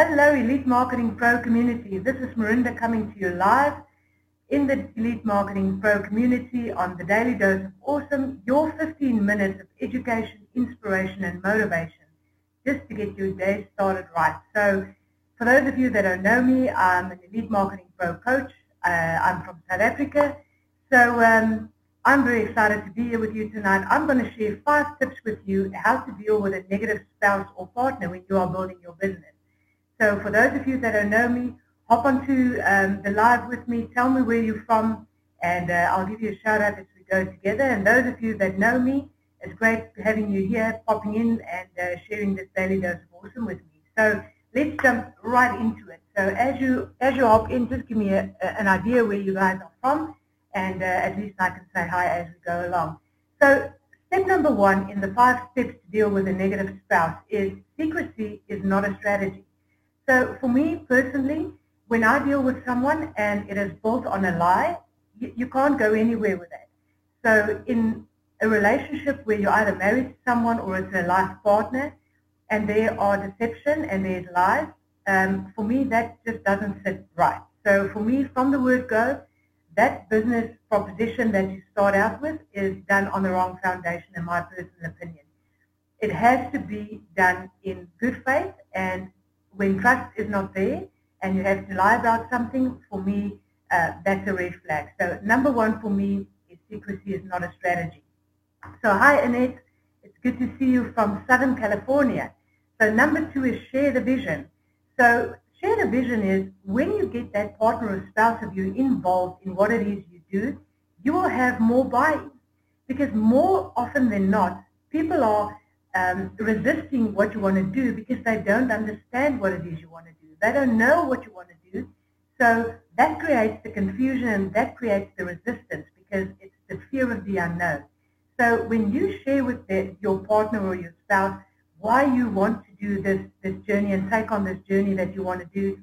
Hello, Elite Marketing Pro community. This is Marinda coming to you live in the Elite Marketing Pro community on the Daily Dose of Awesome, your 15 minutes of education, inspiration, and motivation just to get your day started right. So, for those of you that don't know me, I'm an Elite Marketing Pro coach. Uh, I'm from South Africa. So, um, I'm very excited to be here with you tonight. I'm going to share five tips with you how to deal with a negative spouse or partner when you are building your business. So for those of you that don't know me, hop onto um, the live with me. Tell me where you're from, and uh, I'll give you a shout out as we go together. And those of you that know me, it's great having you here, popping in and uh, sharing this daily dose of awesome with me. So let's jump right into it. So as you as you hop in, just give me a, a, an idea where you guys are from and uh, at least I can say hi as we go along. So step number one in the five steps to deal with a negative spouse is secrecy is not a strategy. So for me personally, when I deal with someone and it is built on a lie, you, you can't go anywhere with that. So in a relationship where you're either married to someone or it's a life partner and there are deception and there's lies, um, for me that just doesn't sit right. So for me, from the word go, that business proposition that you start out with is done on the wrong foundation, in my personal opinion. It has to be done in good faith, and when trust is not there, and you have to lie about something, for me, uh, that's a red flag. So number one for me is secrecy is not a strategy. So hi Annette, it's good to see you from Southern California. So number two is share the vision. So share the vision is when you get that partner or spouse of you involved in what it is you do, you will have more buy-in. Because more often than not, people are um, resisting what you want to do because they don't understand what it is you want to do. They don't know what you want to do. So that creates the confusion and that creates the resistance because it's the fear of the unknown. So when you share with the, your partner or your spouse why you want to do this, this journey and take on this journey that you want to do,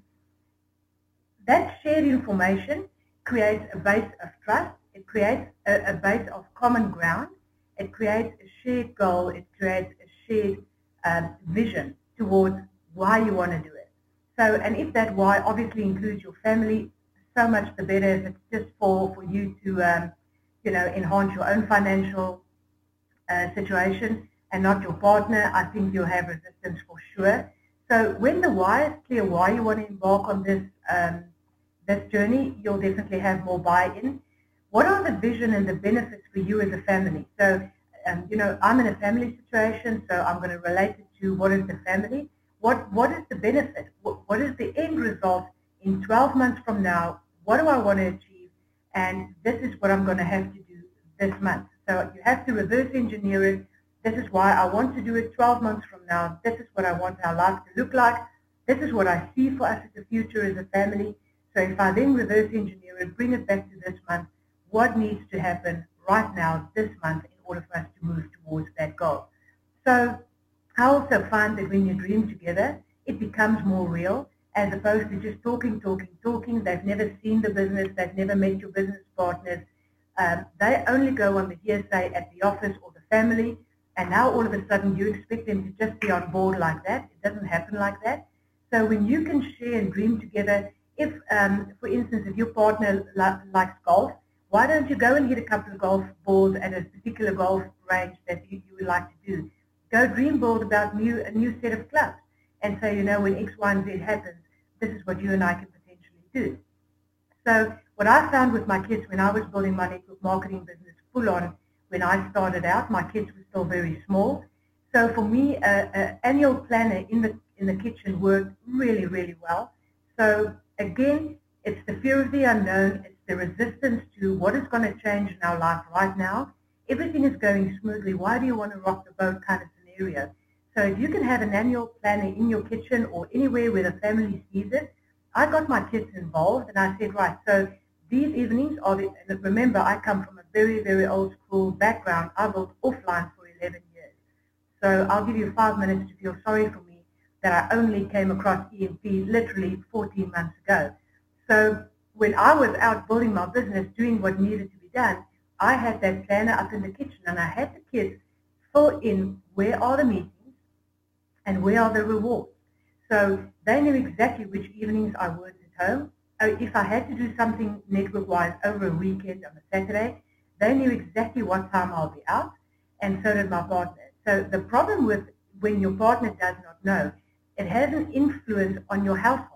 that shared information creates a base of trust. It creates a, a base of common ground. It creates a shared goal. It creates a shared um, vision towards why you want to do it. So, and if that why obviously includes your family, so much the better. If it's just for, for you to, um, you know, enhance your own financial uh, situation, and not your partner, I think you'll have resistance for sure. So when the why is clear why you want to embark on this um, this journey, you'll definitely have more buy-in. What are the vision and the benefits for you as a family? So, um, you know, I'm in a family situation, so I'm going to relate it to what is the family. What what is the benefit? What, what is the end result in 12 months from now? What do I want to achieve? And this is what I'm going to have to do this month. So you have to reverse engineer it this is why I want to do it 12 months from now. This is what I want our life to look like. This is what I see for us as a future as a family. So if I then reverse engineer it, bring it back to this month, what needs to happen right now, this month, in order for us to move towards that goal? So I also find that when you dream together, it becomes more real as opposed to just talking, talking, talking. They've never seen the business. They've never met your business partners. Um, they only go on the hearsay at the office or the family and now all of a sudden you expect them to just be on board like that. It doesn't happen like that. So when you can share and dream together, if, um, for instance, if your partner li- likes golf, why don't you go and hit a couple of golf balls at a particular golf range that you, you would like to do? Go dream board about new, a new set of clubs and say, you know, when X, Y, and Z happens, this is what you and I can potentially do. So what I found with my kids when I was building my network marketing business full on when I started out. My kids were still very small. So for me, an annual planner in the, in the kitchen worked really, really well. So again, it's the fear of the unknown. It's the resistance to what is going to change in our life right now. Everything is going smoothly. Why do you want to rock the boat kind of scenario? So if you can have an annual planner in your kitchen or anywhere where the family sees it, I got my kids involved and I said, right, so these evenings are the, and remember I come from a very, very old school background. I built offline for 11 years. So I'll give you five minutes to feel sorry for me that I only came across EMP literally 14 months ago. So when I was out building my business, doing what needed to be done, I had that planner up in the kitchen and I had the kids fill in where are the meetings and where are the rewards. So they knew exactly which evenings I worked at home. If I had to do something network-wise over a weekend on a Saturday, they knew exactly what time I'll be out, and so did my partner. So the problem with when your partner does not know, it has an influence on your household.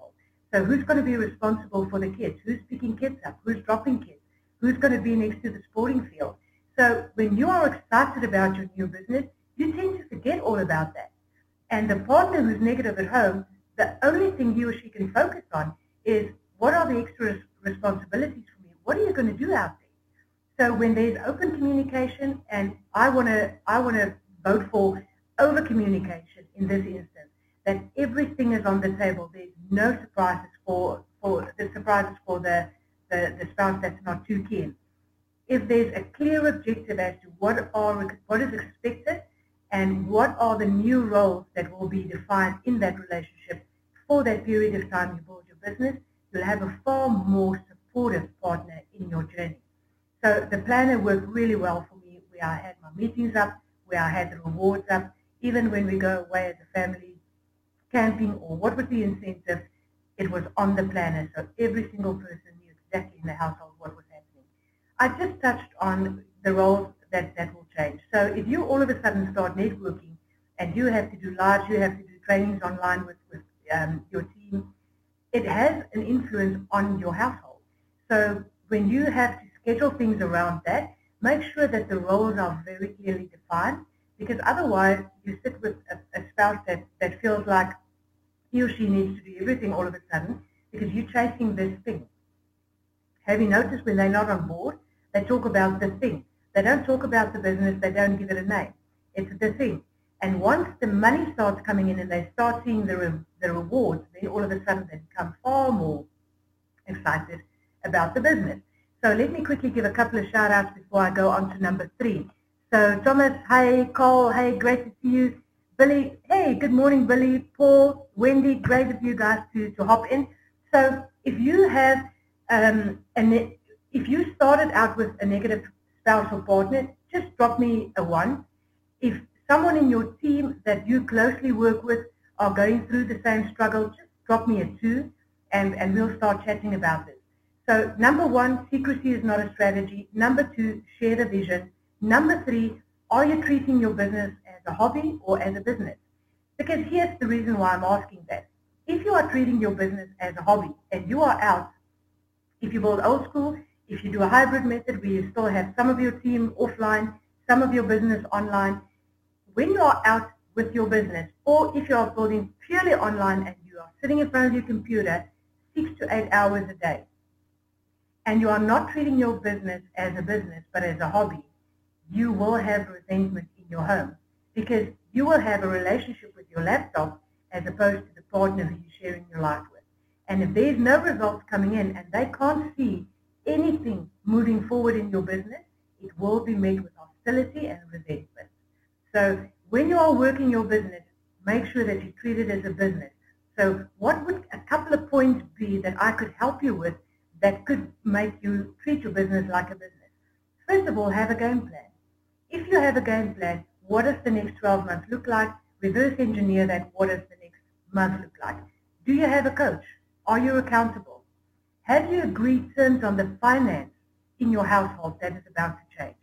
So who's going to be responsible for the kids? Who's picking kids up? Who's dropping kids? Who's going to be next to the sporting field? So when you are excited about your new business, you tend to forget all about that. And the partner who's negative at home, the only thing he or she can focus on is what are the extra responsibilities for me? What are you going to do out there? So when there's open communication, and I want to, I want to vote for over communication in this instance, that everything is on the table. No surprises for, for the surprises for the, the, the spouse that's not too keen. If there's a clear objective as to what are what is expected and what are the new roles that will be defined in that relationship for that period of time you build your business, you'll have a far more supportive partner in your journey. So the planner worked really well for me where I had my meetings up, where I had the rewards up, even when we go away as a family camping or what was the incentive, it was on the planner. So every single person knew exactly in the household what was happening. I just touched on the roles that, that will change. So if you all of a sudden start networking and you have to do lives, you have to do trainings online with, with um, your team, it has an influence on your household. So when you have to schedule things around that, make sure that the roles are very clearly defined because otherwise you sit with a, a spouse that, that feels like he or she needs to do everything all of a sudden because you're chasing this thing. Have you noticed when they're not on board, they talk about the thing. They don't talk about the business, they don't give it a name. It's the thing. And once the money starts coming in and they start seeing the, re- the rewards, then all of a sudden they become far more excited about the business. So let me quickly give a couple of shout outs before I go on to number three. So Thomas, hey, Cole, hey, great to see you. Billy, hey, good morning, Billy. Paul, Wendy, great of you guys to, to hop in. So if you have, um, an, if you started out with a negative spouse or partner, just drop me a one. If someone in your team that you closely work with are going through the same struggle, just drop me a two and, and we'll start chatting about this. So number one, secrecy is not a strategy. Number two, share the vision. Number three, are you treating your business as a hobby or as a business? Because here's the reason why I'm asking that. If you are treating your business as a hobby and you are out, if you build old school, if you do a hybrid method where you still have some of your team offline, some of your business online, when you are out with your business, or if you are building purely online and you are sitting in front of your computer six to eight hours a day, and you are not treating your business as a business but as a hobby, you will have resentment in your home because you will have a relationship with your laptop as opposed to the partner who you're sharing your life with. And if there's no results coming in and they can't see anything moving forward in your business, it will be met with hostility and resentment. So when you are working your business, make sure that you treat it as a business. So what would a couple of points be that I could help you with that could make you treat your business like a business? First of all, have a game plan. If you have a game plan, what does the next 12 months look like? Reverse engineer that. What does the next month look like? Do you have a coach? Are you accountable? Have you agreed terms on the finance in your household that is about to change?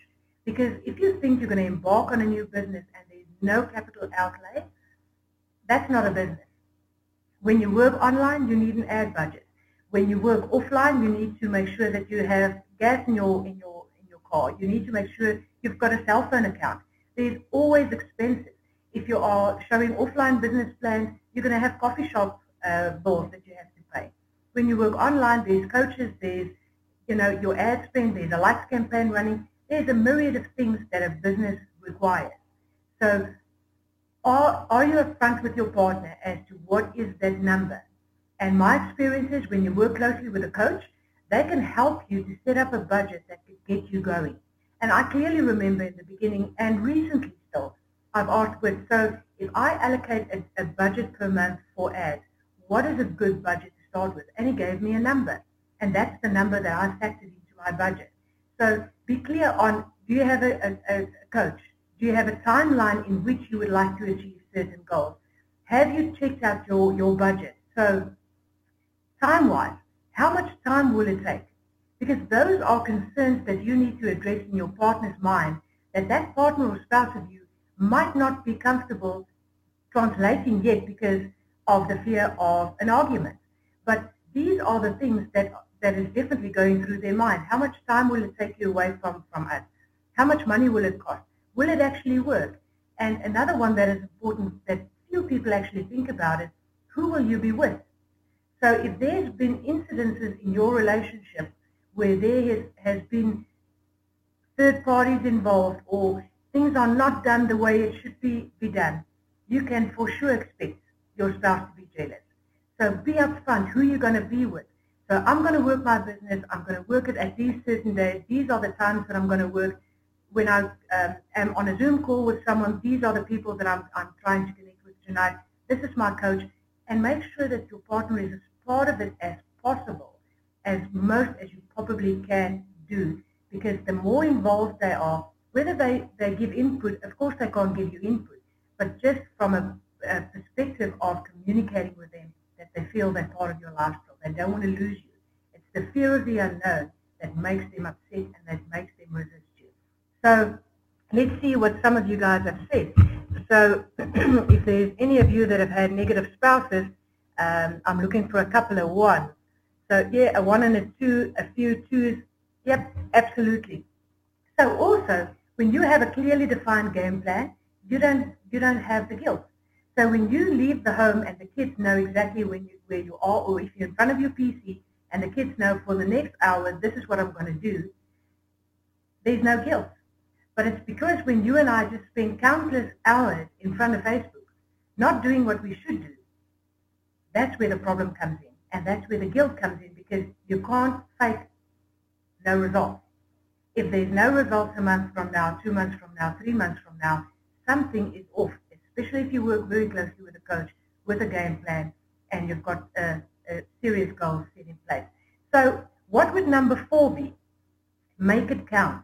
Because if you think you're going to embark on a new business and there's no capital outlay, that's not a business. When you work online, you need an ad budget. When you work offline, you need to make sure that you have gas in your in your in your car. You need to make sure you've got a cell phone account. There's always expenses. If you are showing offline business plans, you're going to have coffee shop uh, bills that you have to pay. When you work online, there's coaches, there's you know your ad spend, there's a likes campaign running. There's a myriad of things that a business requires. So are, are you upfront with your partner as to what is that number? And my experience is when you work closely with a coach, they can help you to set up a budget that can get you going. And I clearly remember in the beginning and recently still, I've asked with, so if I allocate a, a budget per month for ads, what is a good budget to start with? And he gave me a number. And that's the number that I factored into my budget. So be clear on, do you have a, a, a coach? Do you have a timeline in which you would like to achieve certain goals? Have you checked out your, your budget? So time-wise, how much time will it take? Because mm. those are concerns that you need to address in your partner's mind that that partner or spouse of you might not be comfortable translating yet because of the fear of an argument. But these are the things that that is definitely going through their mind. How much time will it take you away from, from us? How much money will it cost? Will it actually work? And another one that is important that few people actually think about is who will you be with? So if there's been incidences in your relationship where there has, has been third parties involved or things are not done the way it should be, be done, you can for sure expect your spouse to be jealous. So be upfront who you're going to be with. So I'm going to work my business. I'm going to work it at these certain days. These are the times that I'm going to work. When I um, am on a Zoom call with someone, these are the people that I'm, I'm trying to connect with tonight. This is my coach. And make sure that your partner is as part of it as possible, as most as you probably can do. Because the more involved they are, whether they, they give input, of course they can't give you input, but just from a, a perspective of communicating with them, that they feel they're part of your lifestyle. They don't want to lose you. It's the fear of the unknown that makes them upset and that makes them resist you. So let's see what some of you guys have said. So if there's any of you that have had negative spouses, um, I'm looking for a couple of one. So yeah, a one and a two, a few twos. Yep, absolutely. So also, when you have a clearly defined game plan, you don't you don't have the guilt. So when you leave the home and the kids know exactly when you, where you are, or if you're in front of your PC and the kids know for the next hour, this is what I'm going to do, there's no guilt. But it's because when you and I just spend countless hours in front of Facebook, not doing what we should do, that's where the problem comes in. And that's where the guilt comes in because you can't fake no results. If there's no results a month from now, two months from now, three months from now, something is off, especially if you work very closely with a coach with a game plan and you've got a, a serious goal set in place. So what would number four be? Make it count.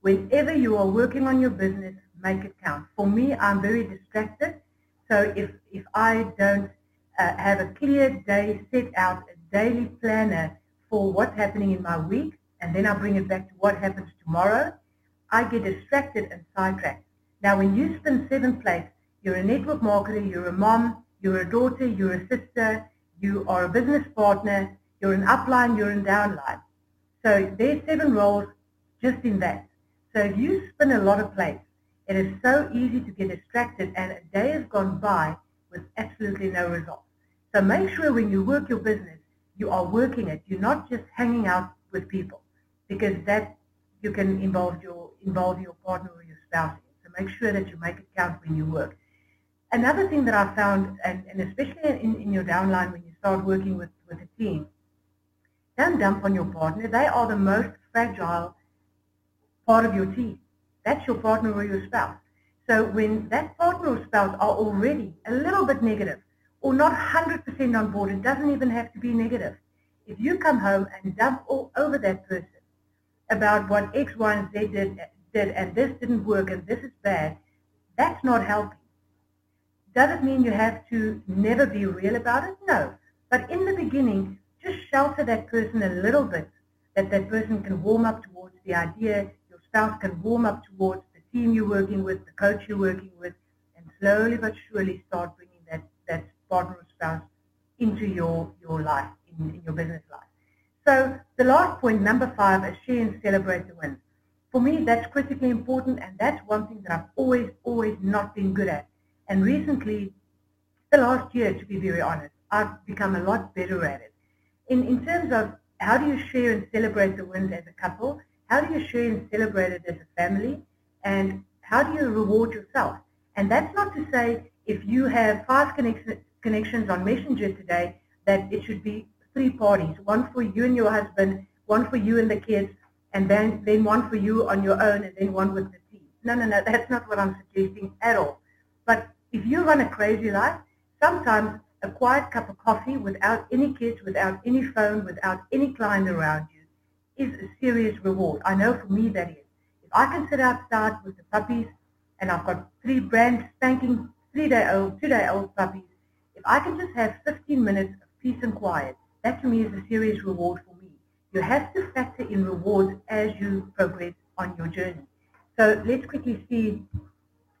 Whenever you are working on your business, make it count. For me, I'm very distracted. So if, if I don't uh, have a clear day set out, a daily planner for what's happening in my week, and then I bring it back to what happens tomorrow, I get distracted and sidetracked. Now, when you spin seven plates, you're a network marketer, you're a mom, you're a daughter, you're a sister, you are a business partner, you're an upline, you're a downline. So there's seven roles just in that. So if you spin a lot of plates, it is so easy to get distracted and a day has gone by with absolutely no results. So make sure when you work your business, you are working it. You're not just hanging out with people because that you can involve your involve your partner or your spouse. So make sure that you make it count when you work. Another thing that I found, and, and especially in, in your downline when you start working with, with a team, don't dump on your partner. They are the most fragile part of your team. That's your partner or your spouse. So when that partner or spouse are already a little bit negative, or not 100% on board. It doesn't even have to be negative. If you come home and dump all over that person about what X, Y, and Z did, did and this didn't work and this is bad, that's not helping. Does it mean you have to never be real about it? No. But in the beginning, just shelter that person a little bit, that that person can warm up towards the idea, your spouse can warm up towards the team you're working with, the coach you're working with, and slowly but surely start bringing partner or spouse into your, your life, in, in your business life. So the last point, number five, is share and celebrate the wins. For me, that's critically important, and that's one thing that I've always, always not been good at. And recently, the last year, to be very honest, I've become a lot better at it. In, in terms of how do you share and celebrate the wins as a couple, how do you share and celebrate it as a family, and how do you reward yourself? And that's not to say if you have five connections, connections on Messenger today that it should be three parties, one for you and your husband, one for you and the kids, and then, then one for you on your own, and then one with the team. No, no, no, that's not what I'm suggesting at all. But if you run a crazy life, sometimes a quiet cup of coffee without any kids, without any phone, without any client around you is a serious reward. I know for me that is. If I can sit outside with the puppies and I've got three brand spanking three-day-old, two-day-old puppies If I can just have 15 minutes of peace and quiet, that to me is a serious reward for me. You have to factor in rewards as you progress on your journey. So let's quickly see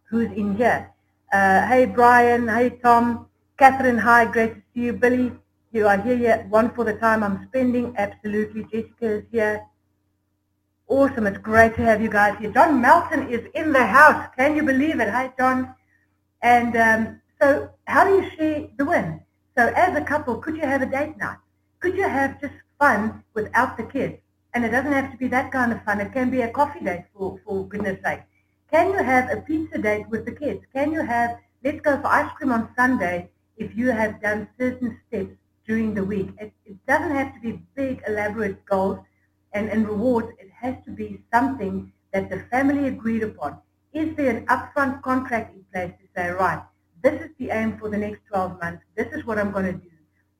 who's in here. Uh, hey Brian, hey Tom, Catherine, hi, great to see you. Billy, you are here yet. One for the time I'm spending. Absolutely. Jessica is here. Awesome. It's great to have you guys here. John Melton is in the house. Can you believe it? Hi, John. And um, so how do you share the win? So as a couple, could you have a date night? Could you have just fun without the kids? And it doesn't have to be that kind of fun. It can be a coffee date, for, for goodness sake. Can you have a pizza date with the kids? Can you have, let's go for ice cream on Sunday if you have done certain steps during the week. It, it doesn't have to be big, elaborate goals and, and rewards. It has to be something that the family agreed upon. Is there an upfront contract in place to say, right, this is the aim for the next 12 months. This is what I'm going to do.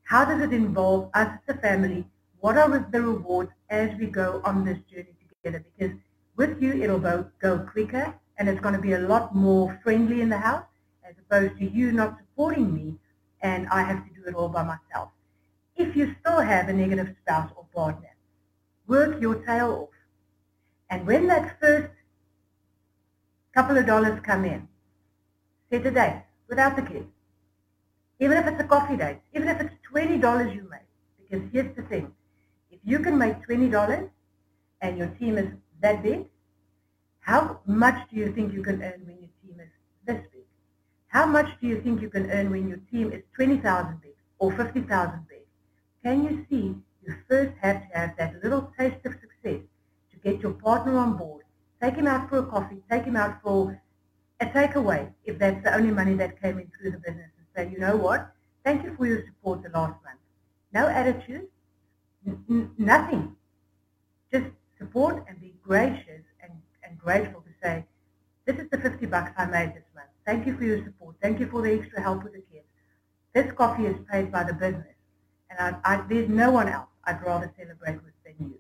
How does it involve us as a family? What are the rewards as we go on this journey together? Because with you, it'll go, quicker and it's going to be a lot more friendly in the house as opposed to you not supporting me and I have to do it all by myself if you still have a negative spouse or partner, work your tail off. And when that first couple of dollars come in, set a date without the kids. Even if it's a coffee date, even if it's $20 you make. Because here's the thing, if you can make $20 and your team is that big, how much do you think you can earn when your team is this big? How much do you think you can earn when your team is 20,000 big or 50,000 big? Can you see you first have to have that little taste of success to get your partner on board, take him out for a coffee, take him out for a takeaway if that's the only money that came in through the business and say, you know what, thank you for your support the last month. No attitude, n- nothing. Just support and be gracious and, and grateful to say, this is the 50 bucks I made this month. Thank you for your support. Thank you for the extra help with the kids. This coffee is paid by the business. And I, I, there's no one else I'd rather celebrate with than you.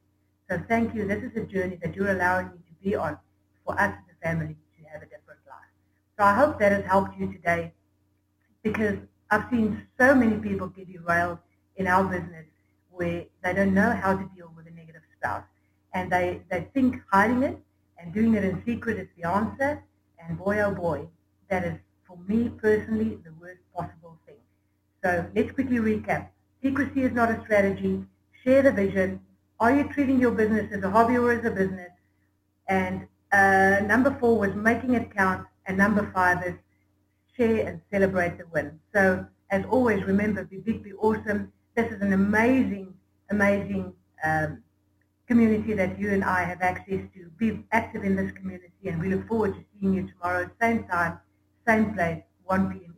So thank you. This is a journey that you're allowing me to be on for us as a family to have a different life. So I hope that has helped you today because I've seen so many people get derailed in our business where they don't know how to deal with a negative spouse. And they, they think hiding it and doing it in secret is the answer. And boy, oh boy, that is, for me personally, the worst possible thing. So let's quickly recap. Secrecy is not a strategy. Share the vision. Are you treating your business as a hobby or as a business? And uh, number four was making it count. And number five is share and celebrate the win. So as always, remember, be big, be awesome. This is an amazing, amazing um, community that you and I have access to. Be active in this community, and we look forward to seeing you tomorrow, same time, same place, 1 p.m.